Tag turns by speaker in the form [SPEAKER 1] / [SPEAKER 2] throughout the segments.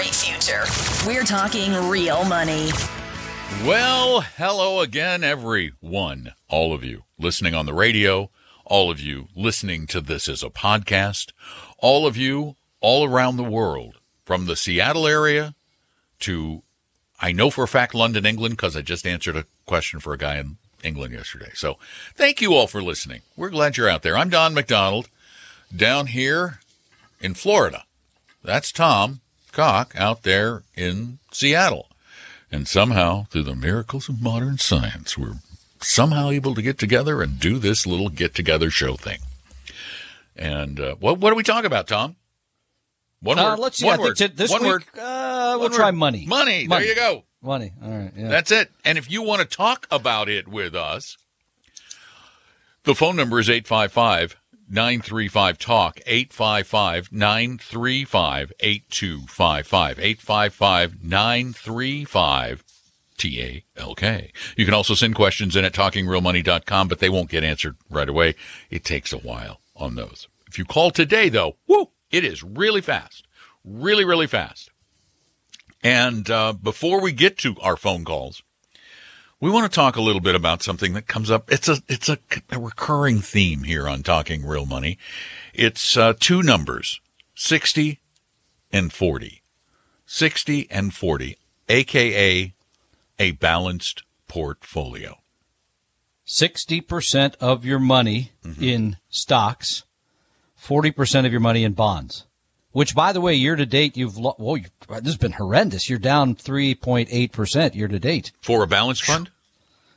[SPEAKER 1] great future. We're talking real money.
[SPEAKER 2] Well, hello again, everyone. All of you listening on the radio, all of you listening to this as a podcast, all of you all around the world, from the Seattle area to, I know for a fact, London, England, because I just answered a question for a guy in England yesterday. So thank you all for listening. We're glad you're out there. I'm Don McDonald down here in Florida. That's Tom Cock out there in Seattle. And somehow, through the miracles of modern science, we're somehow able to get together and do this little get together show thing. And uh, what what do we talk about, Tom?
[SPEAKER 3] One uh, word. Let's see.
[SPEAKER 2] One
[SPEAKER 3] I
[SPEAKER 2] word.
[SPEAKER 3] think this
[SPEAKER 2] One
[SPEAKER 3] week
[SPEAKER 2] word.
[SPEAKER 3] Uh, we'll
[SPEAKER 2] One
[SPEAKER 3] try
[SPEAKER 2] word.
[SPEAKER 3] money.
[SPEAKER 2] Money.
[SPEAKER 3] Money.
[SPEAKER 2] There you go.
[SPEAKER 3] Money. All right. Yeah.
[SPEAKER 2] That's it. And if you want to talk about it with us, the phone number is 855 935 TALK, 855 935 8255, 855 935 T-A-L-K. You can also send questions in at talkingrealmoney.com, but they won't get answered right away. It takes a while on those. If you call today, though, whoo, it is really fast. Really, really fast. And uh, before we get to our phone calls, we want to talk a little bit about something that comes up. It's a it's a, a recurring theme here on Talking Real Money. It's uh, two numbers, sixty and forty, sixty and forty, aka a balanced portfolio.
[SPEAKER 3] 60% of your money
[SPEAKER 2] Mm-hmm.
[SPEAKER 3] in stocks, 40% of your money in bonds. Which, by the way, year to date, you've lo- whoa, you, this has been horrendous. You're down 3.8% year to date.
[SPEAKER 2] For a balanced fund?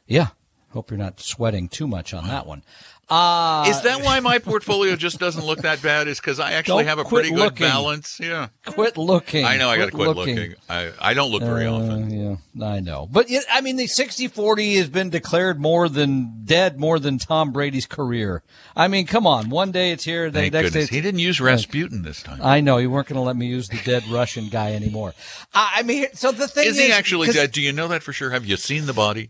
[SPEAKER 3] Yeah. Hope you're not sweating too much on that one. Uh,
[SPEAKER 2] Is that why my portfolio just doesn't look that bad? Is because I actually have a pretty good
[SPEAKER 3] looking.
[SPEAKER 2] balance? Yeah.
[SPEAKER 3] quit looking.
[SPEAKER 2] I know I got to quit looking. I, I don't look very
[SPEAKER 3] Uh,
[SPEAKER 2] often.
[SPEAKER 3] yeah, I know. But it, I mean, the 60-40 has been declared more than dead, more than Tom Brady's career. I mean, come on. One day it's here, the
[SPEAKER 2] Thank
[SPEAKER 3] next
[SPEAKER 2] goodness.
[SPEAKER 3] day
[SPEAKER 2] He didn't use Rasputin this time.
[SPEAKER 3] I know you weren't going to let me use the dead Russian guy anymore. I, I mean, so the thing
[SPEAKER 2] Is
[SPEAKER 3] is,
[SPEAKER 2] he actually dead? Do you know that for sure? Have you seen the body?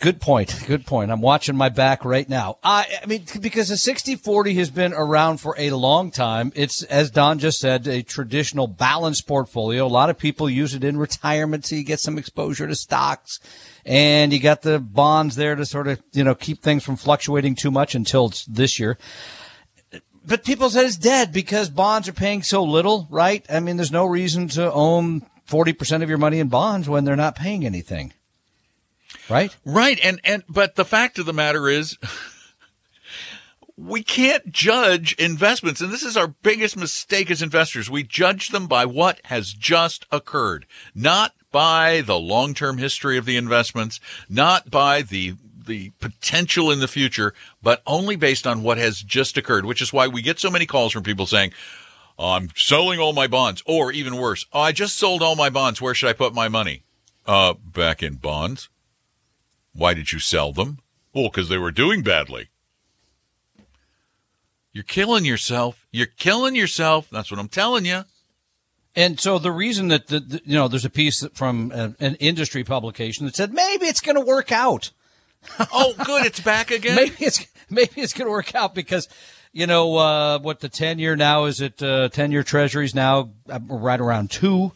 [SPEAKER 3] Good point. Good point. I'm watching my back right now. I, I mean, because the 60-40 has been around for a long time. It's, as Don just said, a traditional balanced portfolio. A lot of people use it in retirement so you get some exposure to stocks. And you got the bonds there to sort of, you know, keep things from fluctuating too much until this year. But people said it's dead because bonds are paying so little, right? I mean, there's no reason to own 40% of your money in bonds when they're not paying anything. Right?
[SPEAKER 2] Right. And, and, but the fact of the matter is, we can't judge investments. And this is our biggest mistake as investors. We judge them by what has just occurred, not by the long-term history of the investments, not by the the potential in the future, but only based on what has just occurred, which is why we get so many calls from people saying, I'm selling all my bonds, or even worse, I just sold all my bonds. Where should I put my money? Uh, back in bonds. Why did you sell them? Well, because they were doing badly. You're killing yourself. You're killing yourself. That's what I'm telling you.
[SPEAKER 3] And so the reason that the, the- you know there's a piece from a, an industry publication that said maybe it's going to work out.
[SPEAKER 2] Oh, good. It's back again.
[SPEAKER 3] Maybe it's maybe it's going to work out because you know uh, what the ten year now is it uh, ten year Treasuries now uh, right around two.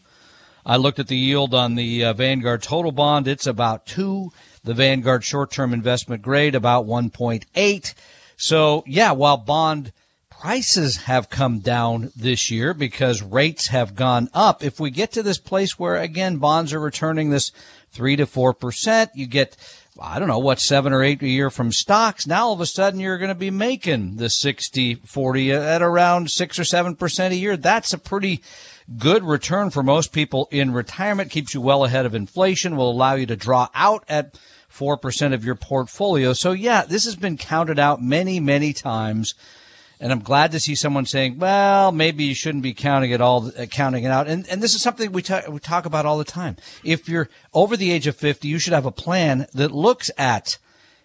[SPEAKER 3] I looked at the yield on the uh, Vanguard total bond; it's about two. The Vanguard short term investment grade about one point eight. So yeah, while bond prices have come down this year because rates have gone up. If we get to this place where again bonds are returning this three to four percent, you get I don't know what seven or eight a year from stocks. Now all of a sudden you're going to be making the 60 40 at around six or seven percent a year. That's a pretty good return for most people in retirement. Keeps you well ahead of inflation. Will allow you to draw out at 4% of your portfolio. So yeah, this has been counted out many, many times. And I'm glad to see someone saying, well, maybe you shouldn't be counting it all, uh, counting it out. And, and this is something we, ta- we talk about all the time. If you're over the age of 50, you should have a plan that looks at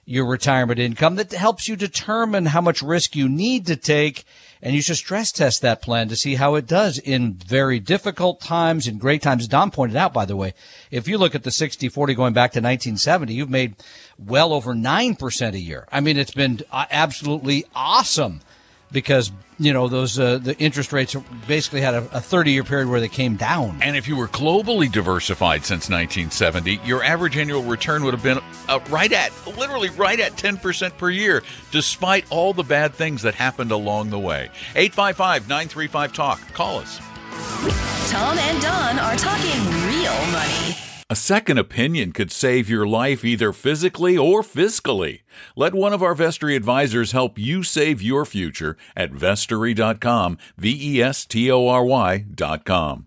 [SPEAKER 3] your retirement income that helps you determine how much risk you need to take. And you should stress test that plan to see how it does in very difficult times, and great times. Don pointed out, by the way, if you look at the 60 40 going back to 1970, you've made well over 9% a year. I mean, it's been absolutely awesome because you know those uh, the interest rates basically had a, a 30 year period where they came down.
[SPEAKER 2] And if you were globally diversified since 1970, your average annual return would have been uh, right at, literally right at 10% per year, despite all the bad things that happened along the way. 855 935 Talk. Call us.
[SPEAKER 1] Tom and Don are talking real money.
[SPEAKER 2] A second opinion could save your life either physically or fiscally. Let one of our Vestory advisors help you save your future at vestory.com, V E S T O R Y.com.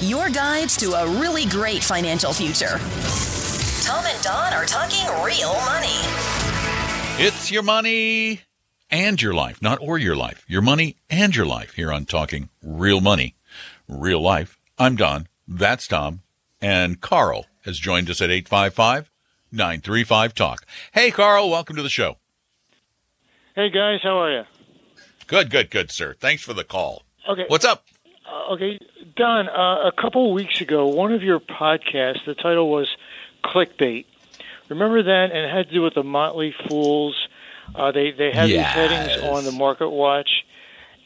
[SPEAKER 1] Your guides to a really great financial future. Tom and Don are talking real money.
[SPEAKER 2] It's your money and your life, not or your life. Your money and your life here on Talking Real Money, Real Life. I'm Don. That's Tom. And Carl has joined us at 855 935 Talk. Hey, Carl, welcome to the show.
[SPEAKER 4] Hey, guys, how are you?
[SPEAKER 2] Good, good, good, sir. Thanks for the call.
[SPEAKER 4] Okay.
[SPEAKER 2] What's up?
[SPEAKER 4] Uh, okay, Don, uh, a couple weeks ago, one of your podcasts, the title was Clickbait. Remember that? And it had to do with the Motley Fools. Uh, they, they had
[SPEAKER 2] Yes.
[SPEAKER 4] these headings on the Market Watch.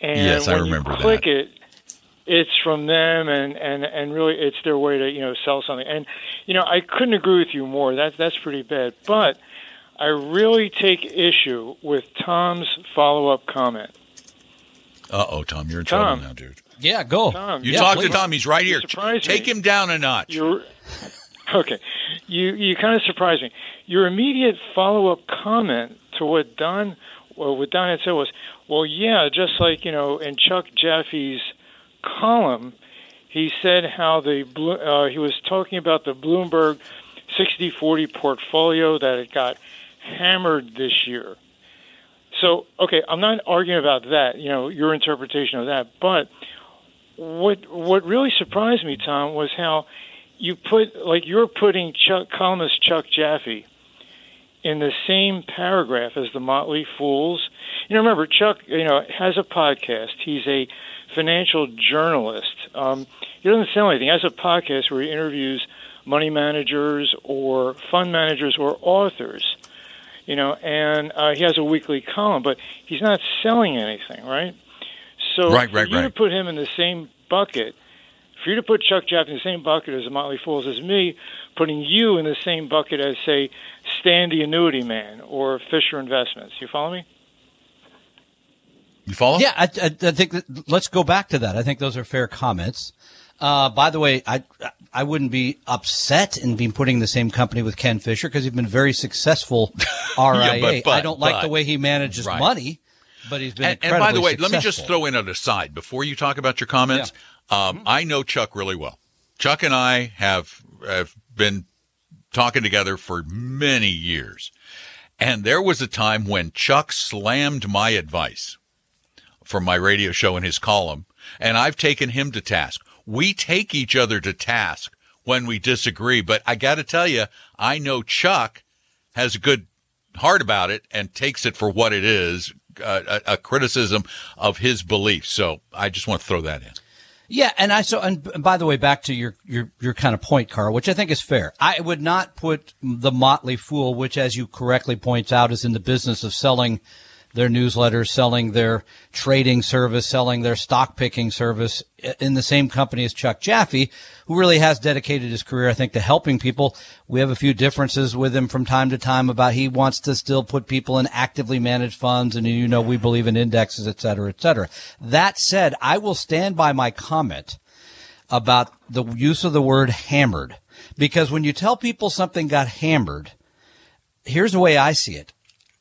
[SPEAKER 4] And
[SPEAKER 2] Yes, I
[SPEAKER 4] when
[SPEAKER 2] remember
[SPEAKER 4] you click
[SPEAKER 2] that.
[SPEAKER 4] it, it's from them, and, and, and really it's their way to, you know, sell something. And, you know, I couldn't agree with you more. That's, that's pretty bad. But I really take issue with Tom's follow-up comment.
[SPEAKER 2] Uh oh, Tom, you're in
[SPEAKER 4] Tom.
[SPEAKER 2] trouble now, dude.
[SPEAKER 3] Yeah, go.
[SPEAKER 4] Tom,
[SPEAKER 2] You
[SPEAKER 3] Yeah,
[SPEAKER 2] talk
[SPEAKER 3] please.
[SPEAKER 2] to Tom. He's right here.
[SPEAKER 4] You
[SPEAKER 2] Take
[SPEAKER 4] me.
[SPEAKER 2] him down a notch.
[SPEAKER 4] Your okay, you you kind of surprised me. Your immediate follow up comment to what Don, well, what Don had said was, well, yeah, just like you know in Chuck Jaffe's column, he said how the uh, he was talking about the Bloomberg 60-40 portfolio that it got hammered this year. So, okay, I'm not arguing about that, you know, your interpretation of that, but what what really surprised me, Tom, was how you put like you're putting Chuck columnist Chuck Jaffe in the same paragraph as the Motley Fools. You know, remember Chuck, you know, has a podcast. He's a financial journalist. Um, he doesn't sell anything. He has a podcast where he interviews money managers or fund managers or authors. You know, and uh, he has a weekly column, but he's not selling anything, right? So
[SPEAKER 2] Right, right,
[SPEAKER 4] you to
[SPEAKER 2] right.
[SPEAKER 4] put him in the same bucket, for you to put Chuck Jaffe in the same bucket as the Motley Fools as me putting you in the same bucket as, say, Stan the Annuity Man or Fisher Investments. You follow me?
[SPEAKER 2] You follow?
[SPEAKER 3] Yeah, I, I, I think that, let's go back to that. I think those are fair comments. Uh, by the way, I I wouldn't be upset in being putting the same company with Ken Fisher because he's been very successful RIA.
[SPEAKER 2] but- but-
[SPEAKER 3] I don't like the way he manages
[SPEAKER 2] Right.
[SPEAKER 3] money, but he's been
[SPEAKER 2] And, and by the way,
[SPEAKER 3] incredibly
[SPEAKER 2] let me just throw in an aside before you talk about your comments. Um, I know Chuck really well. Chuck and I have have been talking together for many years, and there was a time when Chuck slammed my advice from my radio show in his column, and I've taken him to task. We take each other to task when we disagree, but I got to tell you, I know Chuck has a good heart about it and takes it for what it is uh, a, a criticism of his beliefs. So I just want to throw that in.
[SPEAKER 3] Yeah, and I so and by the way, back to your your your kind of point, Carl, which I think is fair. I would not put the Motley Fool, which, as you correctly point out, is in the business of selling their newsletters, selling their trading service, selling their stock picking service, in the same company as Chuck Jaffe, who really has dedicated his career, I think, to helping people. We have a few differences with him from time to time about he wants to still put people in actively managed funds, and you know we believe in indexes, et cetera, et cetera. That said, I will stand by my comment about the use of the word hammered. Because when you tell people something got hammered, here's the way I see it.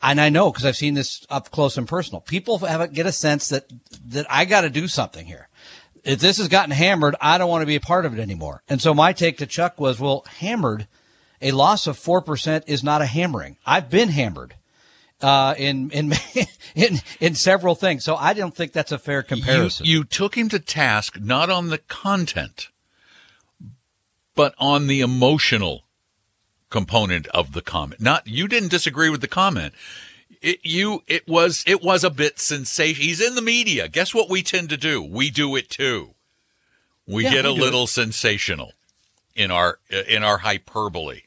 [SPEAKER 3] And I know because I've seen this up close and personal. People have a, get a sense that, that I got to do something here. If this has gotten hammered, I don't want to be a part of it anymore. And so my take to Chuck was, well, hammered, a loss of 4% is not a hammering. I've been hammered. Uh, in, in, in, in several things. So I don't think that's a fair
[SPEAKER 2] You,
[SPEAKER 3] comparison.
[SPEAKER 2] you took him to task not on the content, but on the emotional component of the comment. Not you didn't disagree with the comment. It, you it was it was a bit sensational. He's in the media. Guess what we tend to do? We do it too. We
[SPEAKER 3] Yeah,
[SPEAKER 2] get a
[SPEAKER 3] we do
[SPEAKER 2] little sensational in our in our hyperbole.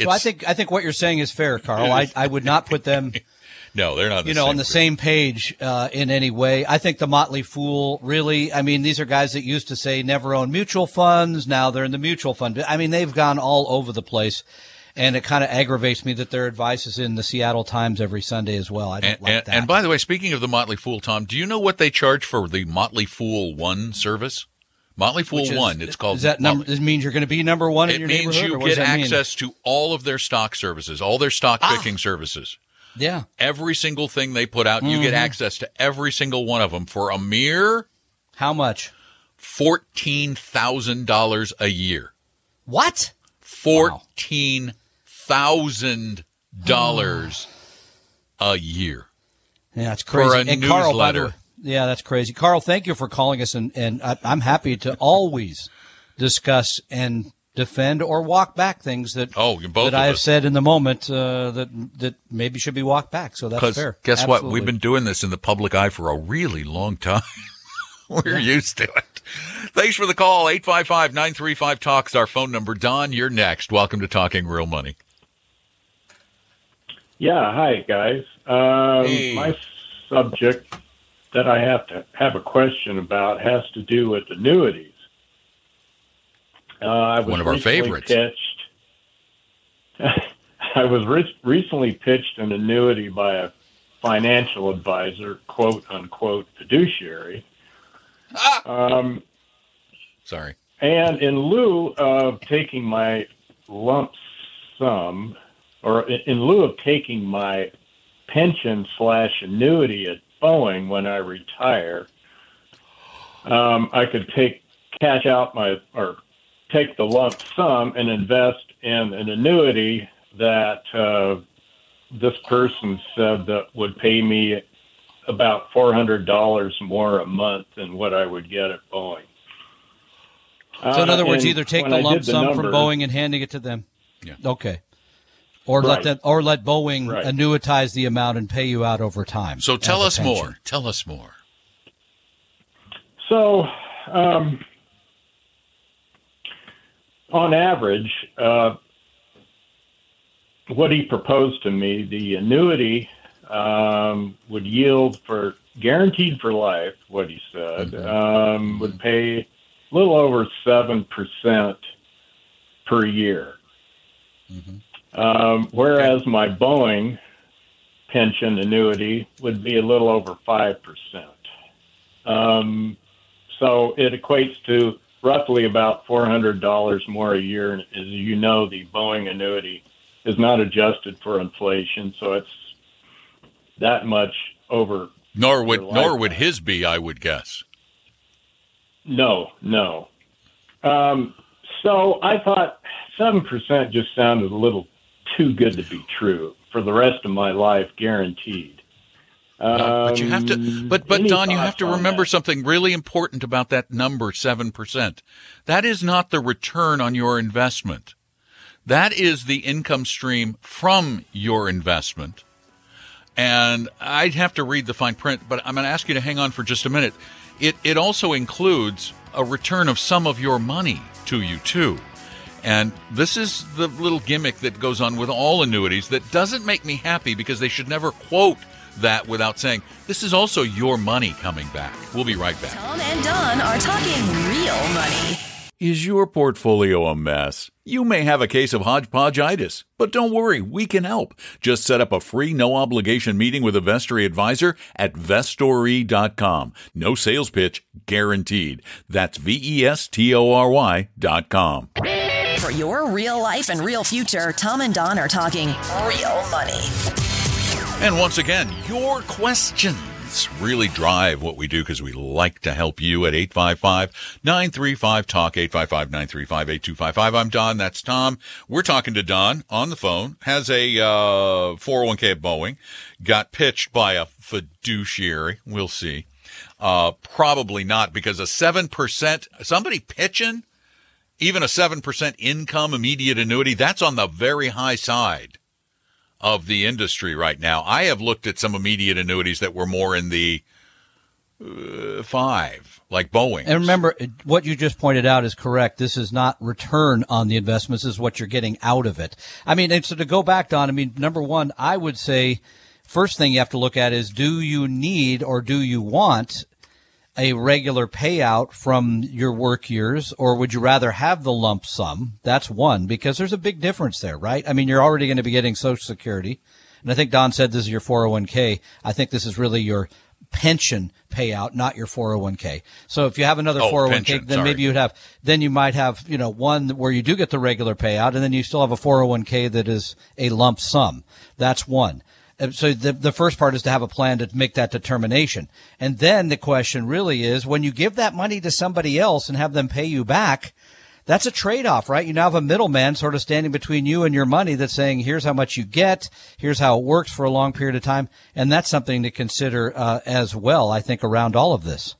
[SPEAKER 3] So I think I think what you're saying is fair, Carl. I, I would not put them
[SPEAKER 2] No, they're not.
[SPEAKER 3] you know, on the
[SPEAKER 2] group.
[SPEAKER 3] same page uh, in any way. I think the Motley Fool really. I mean, these are guys that used to say never own mutual funds. Now they're in the mutual fund. I mean, they've gone all over the place, and it kind of aggravates me that their advice is in the Seattle Times every Sunday as well. I don't
[SPEAKER 2] And,
[SPEAKER 3] like
[SPEAKER 2] and,
[SPEAKER 3] that.
[SPEAKER 2] and by the way, speaking of the Motley Fool, Tom, do you know what they charge for the Motley Fool One service? Motley Fool
[SPEAKER 3] is-
[SPEAKER 2] One. It's called.
[SPEAKER 3] Is that number? This means you're going to be number one in
[SPEAKER 2] It
[SPEAKER 3] your
[SPEAKER 2] means
[SPEAKER 3] neighborhood.
[SPEAKER 2] you
[SPEAKER 3] or what does
[SPEAKER 2] get
[SPEAKER 3] that mean?
[SPEAKER 2] access to all of their stock services, all their stock
[SPEAKER 3] Ah.
[SPEAKER 2] picking services.
[SPEAKER 3] Yeah.
[SPEAKER 2] Every single thing they put out, you
[SPEAKER 3] Mm-hmm.
[SPEAKER 2] get access to every single one of them for a mere
[SPEAKER 3] How much?
[SPEAKER 2] fourteen thousand dollars a year.
[SPEAKER 3] What?
[SPEAKER 2] Fourteen thousand dollars a year.
[SPEAKER 3] Yeah, it's crazy.
[SPEAKER 2] a
[SPEAKER 3] and Carl, by the way, yeah, that's crazy. Carl, thank you for calling us, and, and I, I'm happy to always discuss and defend or walk back things that
[SPEAKER 2] Oh, you- both
[SPEAKER 3] that I have
[SPEAKER 2] us.
[SPEAKER 3] said in the moment uh, that that maybe should be walked back. So that's fair.
[SPEAKER 2] guess what? We've been doing this in the public eye for a really long time. We're used to it. Thanks for the call. 855-935-TALK is our phone number. Don, you're next. Welcome to Talking Real Money.
[SPEAKER 5] Yeah, hi guys. Um,
[SPEAKER 2] Hey.
[SPEAKER 5] My subject that I have to have a question about has to do with annuities. Uh, I was
[SPEAKER 2] One of our favorites.
[SPEAKER 5] Pitched, I was re- recently pitched an annuity by a financial advisor, quote unquote fiduciary. Ah. Um,
[SPEAKER 2] Sorry.
[SPEAKER 5] and in lieu of taking my lump sum, or in in lieu of taking my pension slash annuity at Boeing when I retire, um, I could take cash out my or take the lump sum and invest in an annuity that uh, this person said that would pay me about four hundred dollars more a month than what I would get at Boeing.
[SPEAKER 3] So in
[SPEAKER 5] Uh,
[SPEAKER 3] other words,
[SPEAKER 5] and
[SPEAKER 3] either take the lump
[SPEAKER 5] did the
[SPEAKER 3] sum from Boeing and handing it to them.
[SPEAKER 2] Yeah.
[SPEAKER 3] Okay. Or let that, or let Boeing
[SPEAKER 5] Right.
[SPEAKER 3] annuitize the amount and pay you out over time.
[SPEAKER 2] So tell us
[SPEAKER 3] pension.
[SPEAKER 2] more. Tell us more.
[SPEAKER 5] So, um, on average, uh, what he proposed to me, the annuity um, would yield for guaranteed for life, what he said, um, would pay a little over 7% per year. Um, whereas my Boeing pension annuity would be a little over 5%. Um, so it equates to roughly about $400 more a year. And as you know, the Boeing annuity is not adjusted for inflation, so it's that much over.
[SPEAKER 2] Nor would nor would his be, I would guess.
[SPEAKER 5] No, no. Um, so I thought 7% just sounded a little too good to be true for the rest of my life, guaranteed.
[SPEAKER 2] No, but you have to
[SPEAKER 5] Um,
[SPEAKER 2] but but Don, you have to remember something really important about that number 7%. That is not the return on your investment. That is the income stream from your investment. And I'd have to read the fine print, but I'm going to ask you to hang on for just a minute. It it also includes a return of some of your money to you too. And this is the little gimmick that goes on with all annuities that doesn't make me happy because they should never quote that without saying, this is also your money coming back. We'll be right back.
[SPEAKER 1] Tom and Don are talking real money.
[SPEAKER 2] Is your portfolio a mess? You may have a case of hodgepodgeitis, but don't worry, we can help. Just set up a free, no obligation meeting with a Vestory advisor at Vestory.com. No sales pitch guaranteed. That's V E S T O R Y dot com.
[SPEAKER 1] For your real life and real future, Tom and Don are talking real money.
[SPEAKER 2] And once again, your questions really drive what we do because we like to help you at 855-935-TALK, 855-935-8255. I'm Don. That's Tom. We're talking to Don on the phone, has a uh, 401k at Boeing, got pitched by a fiduciary. We'll see. Uh, probably not because a 7%, somebody pitching, even a 7% income immediate annuity, that's on the very high side of the industry right now. I have looked at some immediate annuities that were more in the uh, five, like Boeing.
[SPEAKER 3] And remember, what you just pointed out is correct. This is not return on the investments; this is what you're getting out of it. I mean, and so to go back, Don. I mean, number one, I would say first thing you have to look at is do you need or do you want a regular payout from your work years or would you rather have the lump sum? That's one because there's a big difference there, right? I mean, you're already going to be getting social security. And I think Don said this is your 401k. I think this is really your pension payout, not your 401k. So if you have another
[SPEAKER 2] oh,
[SPEAKER 3] 401k,
[SPEAKER 2] pension,
[SPEAKER 3] then
[SPEAKER 2] sorry.
[SPEAKER 3] maybe you'd have, then you might have, you know, one where you do get the regular payout and then you still have a 401k that is a lump sum. That's one. So the, the first part is to have a plan to make that determination. And then the question really is when you give that money to somebody else and have them pay you back, that's a trade off, right? You now have a middleman sort of standing between you and your money that's saying, here's how much you get, here's how it works for a long period of time. And that's something to consider uh, as well, I think, around all of this.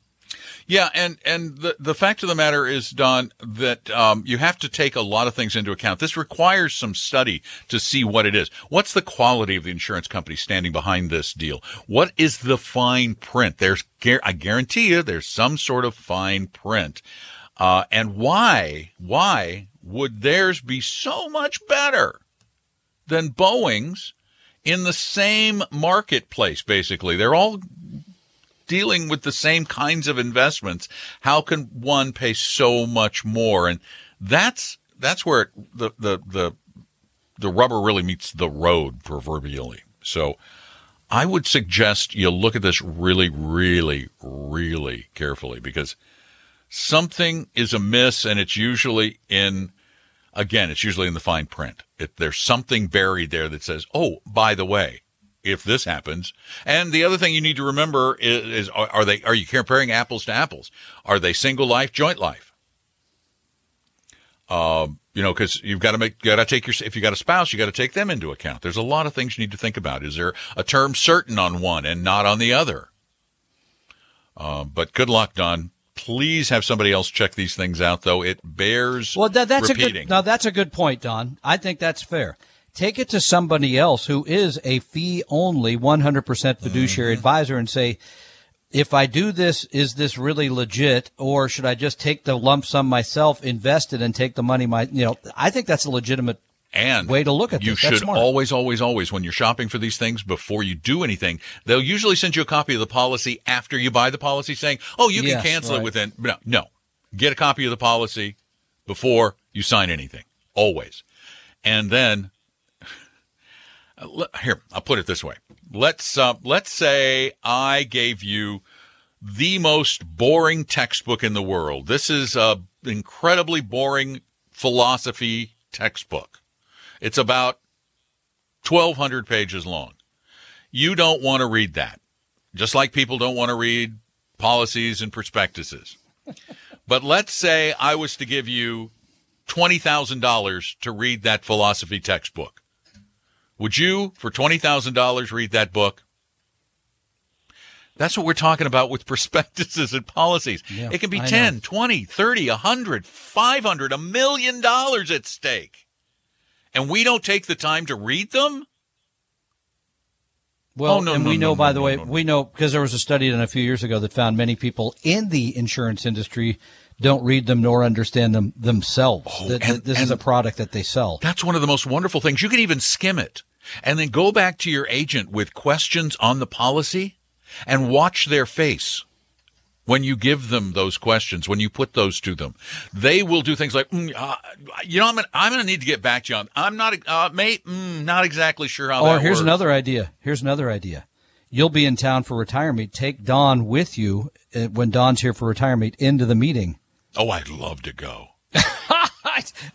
[SPEAKER 2] Yeah, and and the the fact of the matter is, Don, that um, you have to take a lot of things into account. This requires some study to see what it is. What's the quality of the insurance company standing behind this deal? What is the fine print? There's, I guarantee you, there's some sort of fine print. Uh, and why, why would theirs be so much better than Boeing's in the same marketplace? Basically, they're all dealing with the same kinds of investments. How can one pay so much more? And that's that's where it, the the the the rubber really meets the road proverbially. So I would suggest you look at this really, really, really carefully because something is amiss and it's usually in again it's usually in the fine print If there's something buried there that says oh by the way if this happens and the other thing you need to remember is, is are, are they are you comparing apples to apples are they single life joint life um, you know, because you've got to make, got to take your, if you got a spouse, you got to take them into account. There's a lot of things you need to think about. Is there a term certain on one and not on the other? Uh, but good luck, Don. Please have somebody else check these things out, though. It bears
[SPEAKER 3] well. That, that's
[SPEAKER 2] repeating.
[SPEAKER 3] a good. Now that's a good point, Don. I think that's fair. Take it to somebody else who is a fee only, 100% fiduciary
[SPEAKER 2] Mm-hmm.
[SPEAKER 3] advisor, and say, if I do this, is this really legit, or should I just take the lump sum myself, invest it, and take the money? My, you know, I think that's a legitimate
[SPEAKER 2] and
[SPEAKER 3] way to look at
[SPEAKER 2] you
[SPEAKER 3] this.
[SPEAKER 2] Should always, always, always, when you're shopping for these things, before you do anything, they'll usually send you a copy of the policy after you buy the policy, saying, "Oh, you can
[SPEAKER 3] Yes,
[SPEAKER 2] cancel
[SPEAKER 3] right.
[SPEAKER 2] it within." No, no, get a copy of the policy before you sign anything. Always, and then here I'll put it this way: let's uh, let's say I gave you the most boring textbook in the world. This is a incredibly boring philosophy textbook. It's about 1200 pages long. You don't want to read that. Just like people don't want to read policies and prospectuses. but let's say I was to give you $20,000 to read that philosophy textbook. Would you, for $20,000, read that book? That's what we're talking about with prospectuses and policies.
[SPEAKER 3] Yeah,
[SPEAKER 2] it can be
[SPEAKER 3] I know.
[SPEAKER 2] 10, 20, 30, 100, 500, a million dollars at stake. And we don't take the time to read them?
[SPEAKER 3] Well,
[SPEAKER 2] Oh, no,
[SPEAKER 3] and
[SPEAKER 2] no,
[SPEAKER 3] we
[SPEAKER 2] no,
[SPEAKER 3] know,
[SPEAKER 2] no,
[SPEAKER 3] by the way, we know because there was a study done a few years ago that found many people in the insurance industry don't read them nor understand them themselves. Oh, that,
[SPEAKER 2] and-
[SPEAKER 3] that this is a product that they sell.
[SPEAKER 2] That's one of the most wonderful things. You can even skim it and then go back to your agent with questions on the policy and watch their face when you give them those questions, when you put those to them. They will do things like, mm, uh, you know, I'm gonna, I'm gonna need to get back to you on. I'm not, uh, mate, mm, not exactly sure how.
[SPEAKER 3] Or here's
[SPEAKER 2] works.
[SPEAKER 3] another idea. Here's another idea. You'll be in town for retirement. Take Don with you uh, when Don's here for retirement into the meeting.
[SPEAKER 2] Oh, I'd love to go.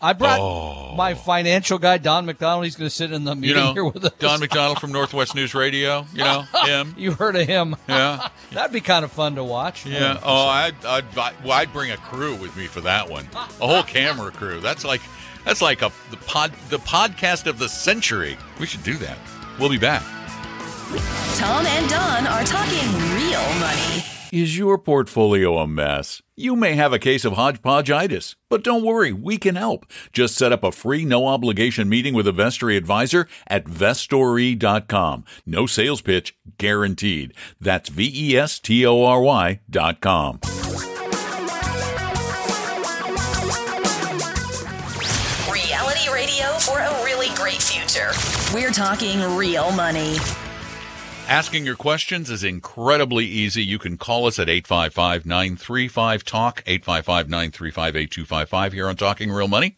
[SPEAKER 3] I brought
[SPEAKER 2] Oh.
[SPEAKER 3] my financial guy, Don McDonald. He's going to sit in the
[SPEAKER 2] You
[SPEAKER 3] meeting
[SPEAKER 2] know,
[SPEAKER 3] here with us.
[SPEAKER 2] Don McDonald from Northwest News Radio. You know him.
[SPEAKER 3] You heard of him.
[SPEAKER 2] Yeah.
[SPEAKER 3] That'd be kind of fun to watch.
[SPEAKER 2] Yeah. Oh, I'd, I'd, I'd, well, I'd bring a crew with me for that one. A whole camera crew. That's like, that's like a the pod, the podcast of the century. We should do that. We'll be back.
[SPEAKER 1] Tom and Don are talking real money.
[SPEAKER 6] Is your portfolio a mess? You may have a case of hodgepodgeitis, but don't worry, we can help. Just set up a free, no obligation meeting with a Vestory advisor at vestory.com. No sales pitch guaranteed. That's V E S T O R Y dot com.
[SPEAKER 1] Reality radio for a really great future. We're talking real money.
[SPEAKER 2] Asking your questions is incredibly easy. You can call us at 855 935 TALK, 855 935 8255 here on Talking Real Money.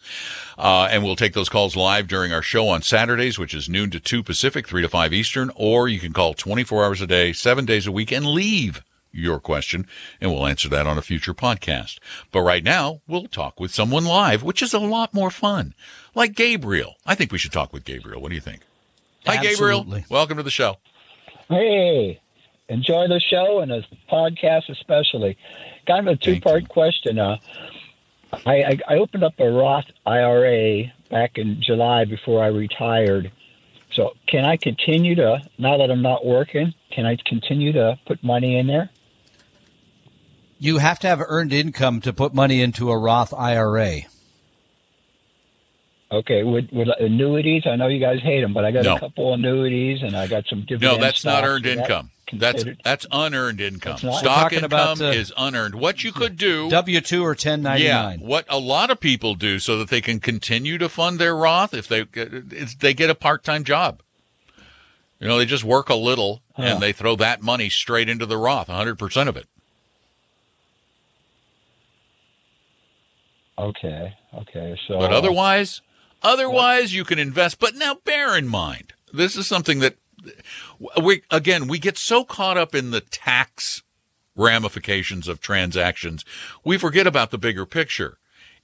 [SPEAKER 2] Uh, and we'll take those calls live during our show on Saturdays, which is noon to 2 Pacific, 3 to 5 Eastern, or you can call 24 hours a day, seven days a week, and leave your question, and we'll answer that on a future podcast. But right now, we'll talk with someone live, which is a lot more fun. Like Gabriel. I think we should talk with Gabriel. What do you think? Hi, Gabriel. Welcome to the show.
[SPEAKER 7] Hey, enjoy the show and the podcast especially. Kind of a two-part question. Uh, I, I opened up a Roth IRA back in July before I retired. So can I continue to, now that I'm not working, can I continue to put money in there?
[SPEAKER 3] You have to have earned income to put money into a Roth IRA.
[SPEAKER 7] Okay, with, with annuities, I know you guys hate them, but I got
[SPEAKER 2] No.
[SPEAKER 7] a couple annuities and I got some dividends.
[SPEAKER 2] No,
[SPEAKER 7] dividend
[SPEAKER 2] that's not earned
[SPEAKER 7] that
[SPEAKER 2] income. That's
[SPEAKER 7] considered-
[SPEAKER 2] that's unearned income.
[SPEAKER 7] Not-
[SPEAKER 2] Stock income
[SPEAKER 3] about, uh,
[SPEAKER 2] is unearned. What you could do,
[SPEAKER 3] W two or ten ninety nine.
[SPEAKER 2] yeah, what a lot of people do so that they can continue to fund their Roth if they it's, they get a part time job. You know, they just work a little
[SPEAKER 7] Huh.
[SPEAKER 2] and they throw that money straight into the Roth, 100% of it.
[SPEAKER 7] Okay, okay. So,
[SPEAKER 2] But otherwise, otherwise you can invest. But now bear in mind, this is something that we again we get so caught up in the tax ramifications of transactions, we forget about the bigger picture.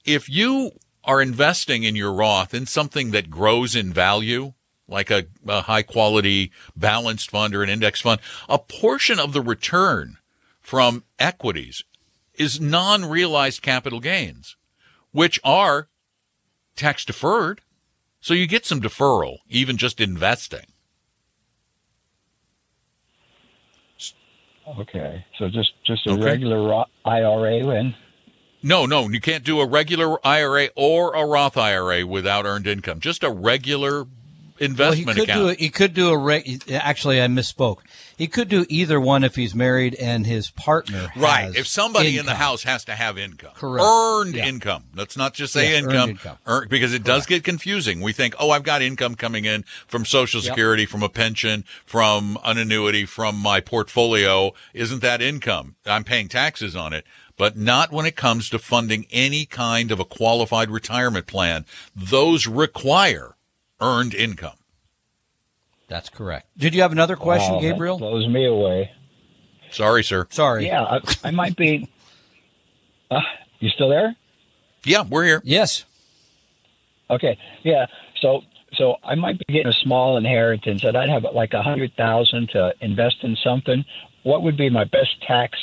[SPEAKER 2] If you are investing in your Roth in something that grows in value, like a, a high quality balanced fund or an index fund, a portion of the return from equities is non realized capital gains, which are tax deferred. So you get some deferral, even just investing.
[SPEAKER 7] okay, so just just a
[SPEAKER 2] Okay.
[SPEAKER 7] regular IRA then.
[SPEAKER 2] No, no, you can't do a regular IRA or a Roth IRA without earned income. Just a regular investment
[SPEAKER 3] well, he could
[SPEAKER 2] account.
[SPEAKER 3] do a, he could do a re- actually I misspoke. He could do either one if he's married and his partner.
[SPEAKER 2] Right. If somebody in the house has to have income,
[SPEAKER 3] Correct.
[SPEAKER 2] earned
[SPEAKER 3] Yeah.
[SPEAKER 2] income. Let's not just say
[SPEAKER 3] earned
[SPEAKER 2] income,
[SPEAKER 3] income.
[SPEAKER 2] earn- because it does get confusing. We think, oh, I've got income coming in from Social
[SPEAKER 3] Yep.
[SPEAKER 2] Security, from a pension, from an annuity, from my portfolio. Isn't that income? I'm paying taxes on it. But not when it comes to funding any kind of a qualified retirement plan. Those require earned income.
[SPEAKER 3] That's correct. Did you have another question,
[SPEAKER 7] Wow, that
[SPEAKER 3] Gabriel?
[SPEAKER 7] blows me away.
[SPEAKER 2] Sorry, sir.
[SPEAKER 3] Sorry.
[SPEAKER 7] Yeah, I, I might be. Uh, you still there?
[SPEAKER 2] Yeah, we're here.
[SPEAKER 3] Yes.
[SPEAKER 7] Okay. Yeah. So so I might be getting a small inheritance, and I'd have like a hundred thousand to invest in something. What would be my best tax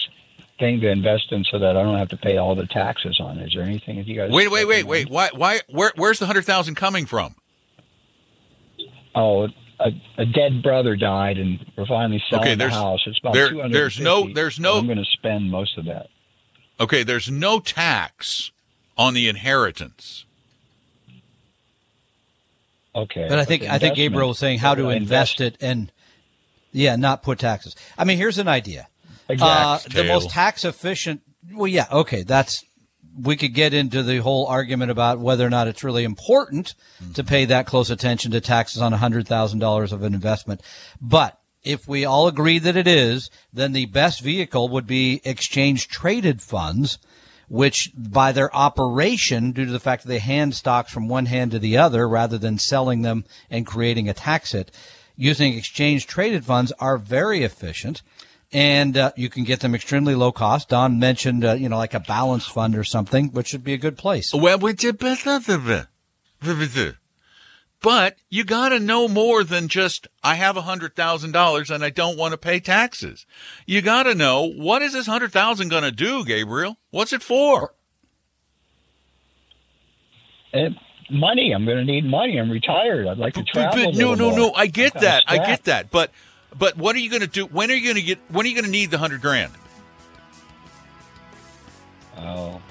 [SPEAKER 7] thing to invest in, so that I don't have to pay all the taxes on? Is there anything that you guys?
[SPEAKER 2] Wait, wait, wait, wait. Why, why, where, where's the hundred thousand coming from?
[SPEAKER 7] Oh, a, a dead brother died, and we're finally selling
[SPEAKER 2] Okay,
[SPEAKER 7] the house. It's about
[SPEAKER 2] there-
[SPEAKER 7] two hundred.
[SPEAKER 2] there's no- there's no-
[SPEAKER 7] I'm going to spend most of that.
[SPEAKER 2] Okay, there's no tax on the inheritance.
[SPEAKER 7] Okay.
[SPEAKER 3] But I think
[SPEAKER 7] the
[SPEAKER 3] I think Gabriel was saying how to
[SPEAKER 7] do I
[SPEAKER 3] invest it and yeah, not put taxes. I mean, here's an idea. Uh, the most tax efficient. Well, yeah, okay, that's. We could get into the whole argument about whether or not it's really important to pay that close attention to taxes on hundred thousand dollars of an investment, but if we all agree that it is, then the best vehicle would be exchange traded funds, which by their operation, due to the fact that they hand stocks from one hand to the other rather than selling them and creating a tax hit, using exchange traded funds are very efficient. And uh, you can get them extremely low cost. Don mentioned, uh, you know, like a balanced fund or something, which would be a good place.
[SPEAKER 2] Well, which is but you got to know more than just I have a hundred thousand dollars and I don't want to pay taxes. You got to know what is this hundred thousand going to do, Gabriel? What's it for?
[SPEAKER 7] Eh, money. I'm going to need money. I'm retired. I'd like to travel.
[SPEAKER 2] but
[SPEAKER 7] a
[SPEAKER 2] no, no,
[SPEAKER 7] more.
[SPEAKER 2] no. I get
[SPEAKER 7] I'm
[SPEAKER 2] that. I get that. But but what are you going to do? When are you going to get? When are you going to need the hundred grand?
[SPEAKER 7] Oh,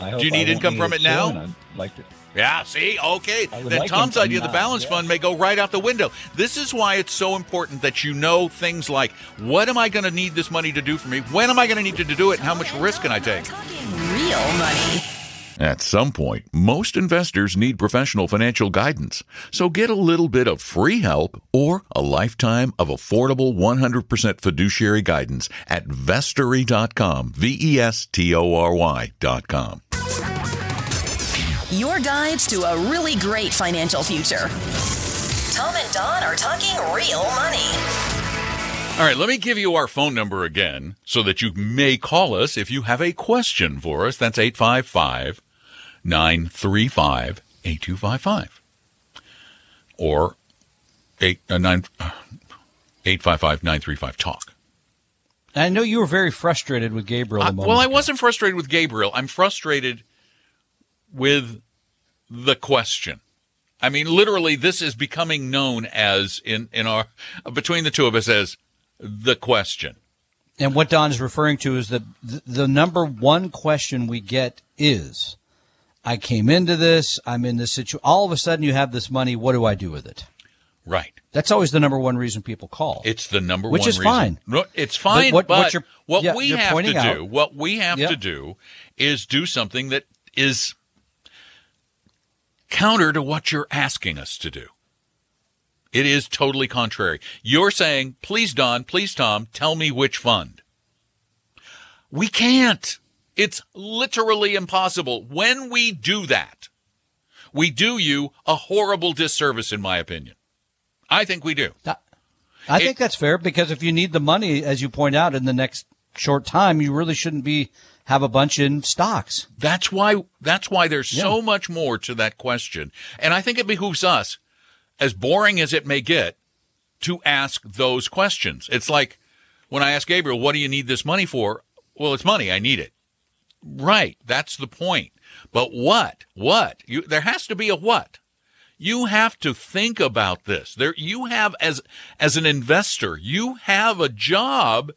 [SPEAKER 7] I hope
[SPEAKER 2] you need
[SPEAKER 7] won't
[SPEAKER 2] income from it
[SPEAKER 7] soon.
[SPEAKER 2] now?
[SPEAKER 7] I'd like to.
[SPEAKER 2] Yeah, see? Okay. Then
[SPEAKER 7] like
[SPEAKER 2] Tom's idea of the balance
[SPEAKER 7] yeah.
[SPEAKER 2] fund may go right out the window. This is why it's so important that you know things like what am I going to need this money to do for me? When am I going to need to do it? And how much risk can I take?
[SPEAKER 1] Talking real money.
[SPEAKER 6] At some point, most investors need professional financial guidance. So get a little bit of free help or a lifetime of affordable 100% fiduciary guidance at vestory.com. V E S T O R Y.com.
[SPEAKER 1] Your guides to a really great financial future. Tom and Don are talking real money.
[SPEAKER 2] All right, let me give you our phone number again so that you may call us if you have a question for us. That's 855 935 8255. Or 8, uh, 9, uh, 855 935 Talk.
[SPEAKER 3] I know you were very frustrated with Gabriel. a
[SPEAKER 2] I-
[SPEAKER 3] moment
[SPEAKER 2] well, I
[SPEAKER 3] ago.
[SPEAKER 2] wasn't frustrated with Gabriel. I'm frustrated with the question. I mean, literally, this is becoming known as in in our between the two of us as the question.
[SPEAKER 3] And what Don is referring to is that the number one question we get is, I came into this, I'm in this situation. All of a sudden, you have this money. What do I do with it?
[SPEAKER 2] Right.
[SPEAKER 3] That's always the number one reason people call.
[SPEAKER 2] It's the number
[SPEAKER 3] Which
[SPEAKER 2] one
[SPEAKER 3] is
[SPEAKER 2] reason.
[SPEAKER 3] fine.
[SPEAKER 2] No, it's fine,
[SPEAKER 3] what-
[SPEAKER 2] but,
[SPEAKER 3] what you're-
[SPEAKER 2] what
[SPEAKER 3] yeah,
[SPEAKER 2] we
[SPEAKER 3] you're
[SPEAKER 2] have to
[SPEAKER 3] pointing
[SPEAKER 2] do, what we have
[SPEAKER 3] Yeah.
[SPEAKER 2] to do, is do something that is counter to what you're asking us to do. It is totally contrary. You're saying, please, Don, please, Tom, tell me which fund. We can't. It's literally impossible. When we do that, we do you a horrible disservice, in my opinion. I think we do.
[SPEAKER 3] I think that's fair because if you need the money, as you point out, in the next short time, you really shouldn't be have a bunch in stocks.
[SPEAKER 2] That's why that's why there's so much more to that question. And I think it behooves us, as boring as it may get, to ask those questions. It's like when I ask Gabriel, what do you need this money for? Well, it's money. I need it. Right. That's the point. But what? What? You, there has to be a what. You have to think about this. There, you have as, as an investor, you have a job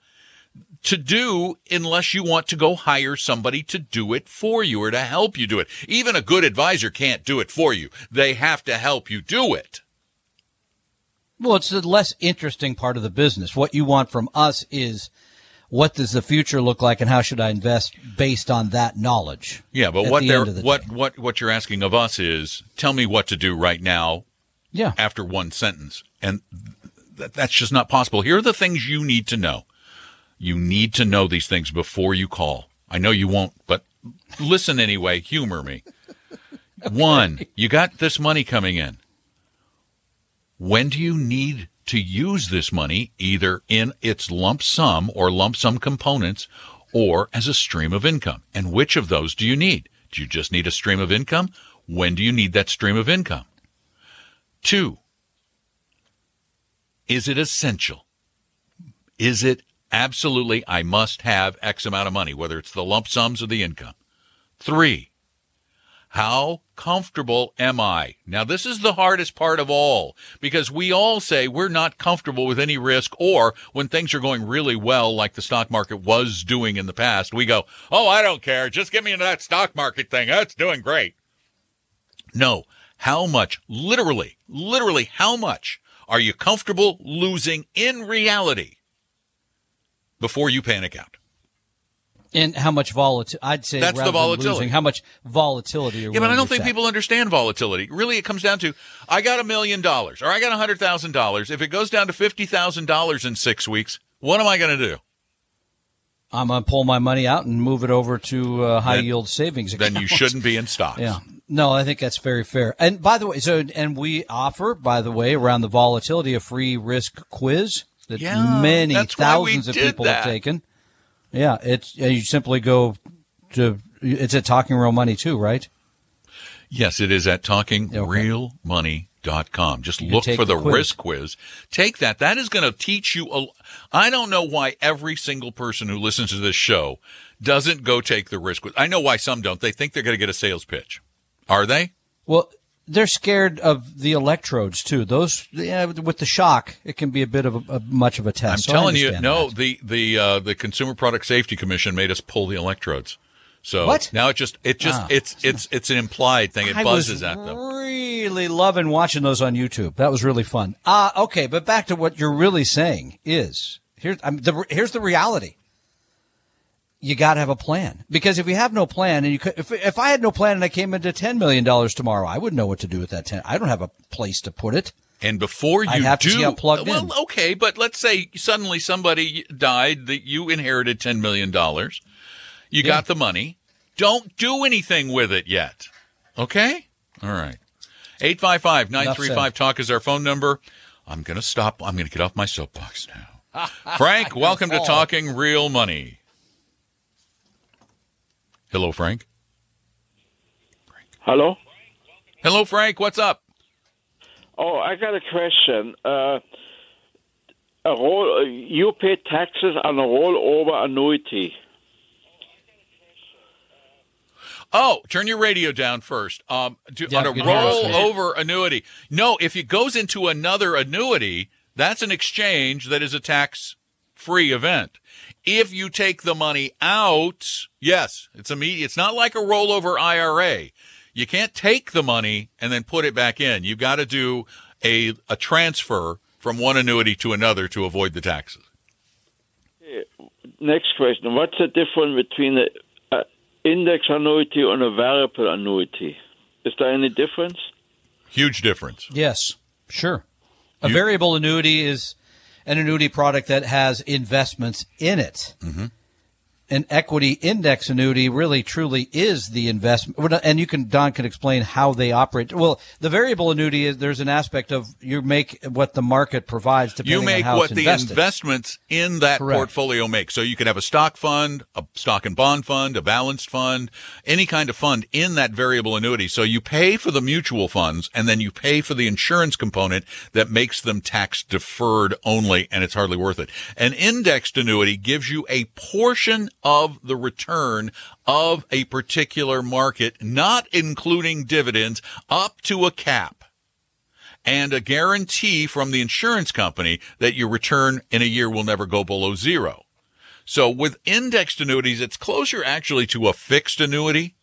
[SPEAKER 2] to do unless you want to go hire somebody to do it for you or to help you do it. Even a good advisor can't do it for you. They have to help you do it.
[SPEAKER 3] Well, it's the less interesting part of the business. What you want from us is what does the future look like and how should I invest based on that knowledge?
[SPEAKER 2] Yeah, but what
[SPEAKER 3] the
[SPEAKER 2] they're
[SPEAKER 3] the
[SPEAKER 2] what what what you're asking of us is tell me what to do right now
[SPEAKER 3] Yeah.
[SPEAKER 2] after one sentence. And th- that's just not possible. Here are the things you need to know. You need to know these things before you call. I know you won't, but listen anyway. Humor me. One, you got this money coming in. When do you need to use this money, either in its lump sum or lump sum components or as a stream of income? And which of those do you need? Do you just need a stream of income? When do you need that stream of income? Two, is it essential? Is it absolutely, I must have X amount of money, whether it's the lump sums or the income? Three, how comfortable am I? Now, this is the hardest part of all because we all say we're not comfortable with any risk, or when things are going really well, like the stock market was doing in the past, we go, Oh, I don't care. Just get me into that stock market thing. That's doing great. No. How much, literally, literally, how much are you comfortable losing in reality before you panic out?
[SPEAKER 3] And how much volatility? I'd say
[SPEAKER 2] That's the volatility.
[SPEAKER 3] losing, how much volatility? Are
[SPEAKER 2] Yeah, but I don't think people understand volatility. Really, it comes down to I got a million dollars or I got a hundred thousand dollars. If it goes down to fifty thousand dollars in six weeks, what am I going to do?
[SPEAKER 3] I'm gonna pull my money out and move it over to uh, high
[SPEAKER 2] Then-
[SPEAKER 3] yield savings account.
[SPEAKER 2] Then you shouldn't be in stocks.
[SPEAKER 3] Yeah. No, I think that's very fair. And by the way, so and we offer, by the way, around the volatility, a free risk quiz that
[SPEAKER 2] Yeah,
[SPEAKER 3] many
[SPEAKER 2] that's why we
[SPEAKER 3] thousands of people
[SPEAKER 2] that.
[SPEAKER 3] have taken. Yeah, it's you simply go to it's at Talking Real Money too, right?
[SPEAKER 2] Yes, it is at talkingrealmoney.com. Just
[SPEAKER 3] You
[SPEAKER 2] look for the,
[SPEAKER 3] the quiz.
[SPEAKER 2] risk quiz. Take that. That is going to teach you. A, I don't know why every single person who listens to this show doesn't go take the risk quiz. I know why some don't. They think they're going to get a sales pitch. Are they?
[SPEAKER 3] Well, they're scared of the electrodes too. Those yeah, with the shock, it can be a bit of a, a much of a test.
[SPEAKER 2] I'm
[SPEAKER 3] So
[SPEAKER 2] telling you, no.
[SPEAKER 3] that.
[SPEAKER 2] The the uh, the Consumer Product Safety Commission made us pull the electrodes. So
[SPEAKER 3] What?
[SPEAKER 2] now it just it just
[SPEAKER 3] Ah.
[SPEAKER 2] it's it's it's an implied thing. It
[SPEAKER 3] I
[SPEAKER 2] buzzes at them.
[SPEAKER 3] really loving watching those on YouTube. That was really fun. Uh, okay, but back to what you're really saying is here's I'm, the, here's the reality. You got to have a plan because if you have no plan and you could, if, if I had no plan and I came into $10 million tomorrow, I wouldn't know what to do with that 10. I don't have a place to put it.
[SPEAKER 2] And before you
[SPEAKER 3] I'd have to
[SPEAKER 2] do,
[SPEAKER 3] see how plugged
[SPEAKER 2] well,
[SPEAKER 3] in.
[SPEAKER 2] okay, but let's say suddenly somebody died that you inherited ten million dollars. You
[SPEAKER 3] Yeah.
[SPEAKER 2] got the money. Don't do anything with it yet. Okay? All right. 855-935 talk is our phone number. I'm going to stop. I'm going to get off my soapbox now. Frank, welcome to. Talking Real Money. Hello, Frank.
[SPEAKER 8] Hello?
[SPEAKER 2] Hello, Frank. What's up?
[SPEAKER 8] Oh, I got a question. Uh, a roll, uh, you pay taxes on a rollover annuity.
[SPEAKER 2] Oh, turn your radio down first. Um, do,
[SPEAKER 3] Yeah,
[SPEAKER 2] on a
[SPEAKER 3] we can hear us, man.
[SPEAKER 2] rollover annuity. No, if it goes into another annuity, that's an exchange that is a tax free event. If you take the money out, yes, it's immediate. It's not like a rollover IRA. You can't take the money and then put it back in. You've got to do a, a transfer from one annuity to another to avoid the taxes.
[SPEAKER 8] Next question. What's the difference between an index annuity and a variable annuity? Is there any difference?
[SPEAKER 2] Huge difference.
[SPEAKER 3] Yes, sure. A
[SPEAKER 2] You-
[SPEAKER 3] variable annuity is an annuity product that has investments in it.
[SPEAKER 2] Mm-hmm.
[SPEAKER 3] An equity index annuity really truly is the investment. And you can, Don can explain how they operate. Well, the variable annuity is there's an aspect of you make what the market provides depending
[SPEAKER 2] You make
[SPEAKER 3] on how
[SPEAKER 2] what
[SPEAKER 3] it's
[SPEAKER 2] the investments in that
[SPEAKER 3] Correct.
[SPEAKER 2] portfolio make. So you can have a stock fund, a stock and bond fund, a balanced fund, any kind of fund in that variable annuity. So you pay for the mutual funds and then you pay for the insurance component that makes them tax deferred only and it's hardly worth it. An indexed annuity gives you a portion of the return of a particular market, not including dividends, up to a cap and a guarantee from the insurance company that your return in a year will never go below zero. So with indexed annuities, it's closer actually to a fixed annuity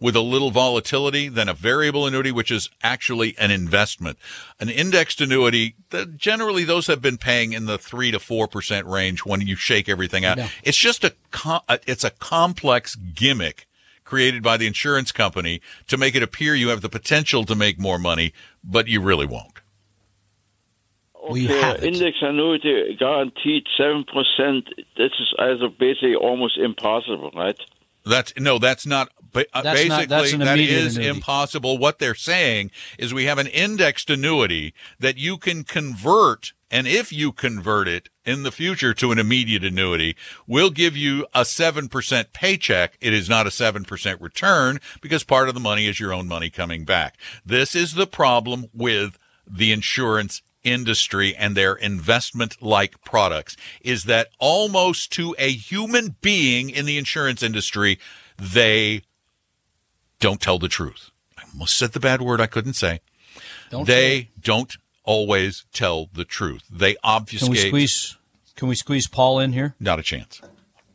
[SPEAKER 2] with a little volatility than a variable annuity, which is actually an investment. An indexed annuity, the, generally those have been paying in the three to four percent range when you shake everything out.
[SPEAKER 3] No.
[SPEAKER 2] It's just a, uh, it's a complex gimmick created by the insurance company to make it appear you have the potential to make more money, but you really won't.
[SPEAKER 3] We
[SPEAKER 8] Okay,
[SPEAKER 3] have it.
[SPEAKER 8] index annuity guaranteed 7%. This is also basically almost impossible, right?
[SPEAKER 2] That's no, that's not. ba- uh,
[SPEAKER 3] That's not-
[SPEAKER 2] Basically,
[SPEAKER 3] that's an
[SPEAKER 2] that
[SPEAKER 3] annuity.
[SPEAKER 2] impossible. What they're saying is we have an indexed annuity that you can convert, and if you convert it in the future to an immediate annuity, we'll give you a seven percent paycheck. It is not a seven percent return because part of the money is your own money coming back. This is the problem with the insurance industry and their investment like products is that almost to a human being in the insurance industry, they don't tell the truth. I almost said the bad word I couldn't say.
[SPEAKER 3] Don't
[SPEAKER 2] they don't always tell the truth. They obfuscate.
[SPEAKER 3] Can we squeeze? Can we squeeze Paul in here?
[SPEAKER 2] Not a chance.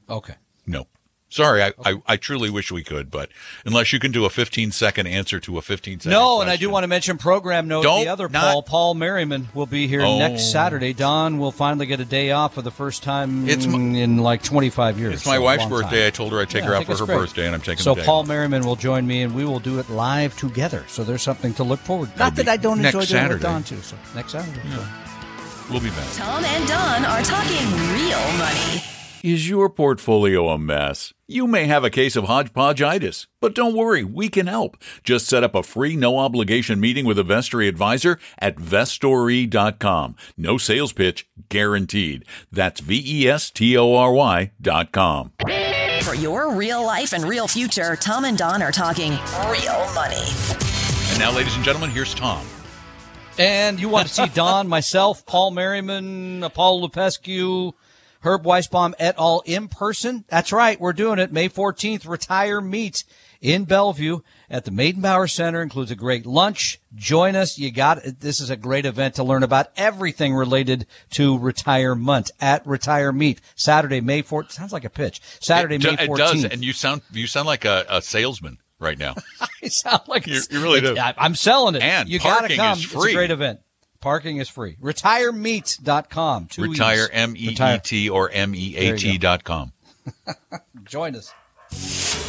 [SPEAKER 3] Okay.
[SPEAKER 2] No. Sorry, I, I, I truly wish we could, but unless you can do a 15 second answer to a 15 second
[SPEAKER 3] No, and I do want to mention program note.
[SPEAKER 2] Don't
[SPEAKER 3] the other
[SPEAKER 2] not-
[SPEAKER 3] Paul, Paul Merriman, will be here
[SPEAKER 2] Oh.
[SPEAKER 3] next Saturday. Don will finally get a day off for the first time
[SPEAKER 2] It's my-
[SPEAKER 3] in like 25 years.
[SPEAKER 2] It's my
[SPEAKER 3] so
[SPEAKER 2] wife's birthday.
[SPEAKER 3] time.
[SPEAKER 2] I told her I'd take
[SPEAKER 3] Yeah,
[SPEAKER 2] her out for her
[SPEAKER 3] great.
[SPEAKER 2] birthday, and I'm taking
[SPEAKER 3] So
[SPEAKER 2] the day
[SPEAKER 3] Paul
[SPEAKER 2] off.
[SPEAKER 3] Merriman will join me, and we will do it live together. So there's something to look forward. to. Not
[SPEAKER 2] That'll
[SPEAKER 3] I don't enjoy doing it with
[SPEAKER 2] Saturday.
[SPEAKER 3] Don too. So next Saturday. so.
[SPEAKER 2] We'll be back.
[SPEAKER 1] Tom and Don are talking real money.
[SPEAKER 6] Is your portfolio a mess? You may have a case of hodgepodgeitis, but don't worry, we can help. Just set up a free no obligation meeting with a Vestory advisor at vestory.com. No sales pitch guaranteed. That's V E S T O R Y dot com.
[SPEAKER 1] For your real life and real future, Tom and Don are talking real money.
[SPEAKER 2] And now, ladies and gentlemen, here's Tom.
[SPEAKER 3] And you want to see Don, myself, Paul Merriman, Paul Lupescu, Herb Weisbaum et al. in person? That's right. We're doing it. May 14th, Retire Meet in Bellevue at the Meydenbauer Center. Includes a great lunch. Join us. You got This is a great event to learn about everything related to retirement at Retire Meet. Saturday, May 14th. Sounds like a pitch. Saturday,
[SPEAKER 2] it,
[SPEAKER 3] May
[SPEAKER 2] do-
[SPEAKER 3] 14th.
[SPEAKER 2] it does, and you sound you sound like a, a salesman right now.
[SPEAKER 3] I sound like
[SPEAKER 2] You- you really do.
[SPEAKER 3] I- I'm selling it.
[SPEAKER 2] And
[SPEAKER 3] you gotta
[SPEAKER 2] parking
[SPEAKER 3] come.
[SPEAKER 2] is
[SPEAKER 3] It's
[SPEAKER 2] free.
[SPEAKER 3] a great event. Parking is free. RetireMeet.com. Two
[SPEAKER 2] Retire. M E E. T or M E A T dot com.
[SPEAKER 3] Join us.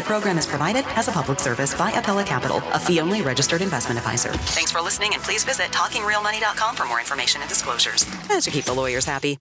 [SPEAKER 1] the program is provided as a public service by Appella Capital, a fee-only registered investment advisor. Thanks for listening, and please visit talkingrealmoney.com for more information and disclosures. And to keep the lawyers happy.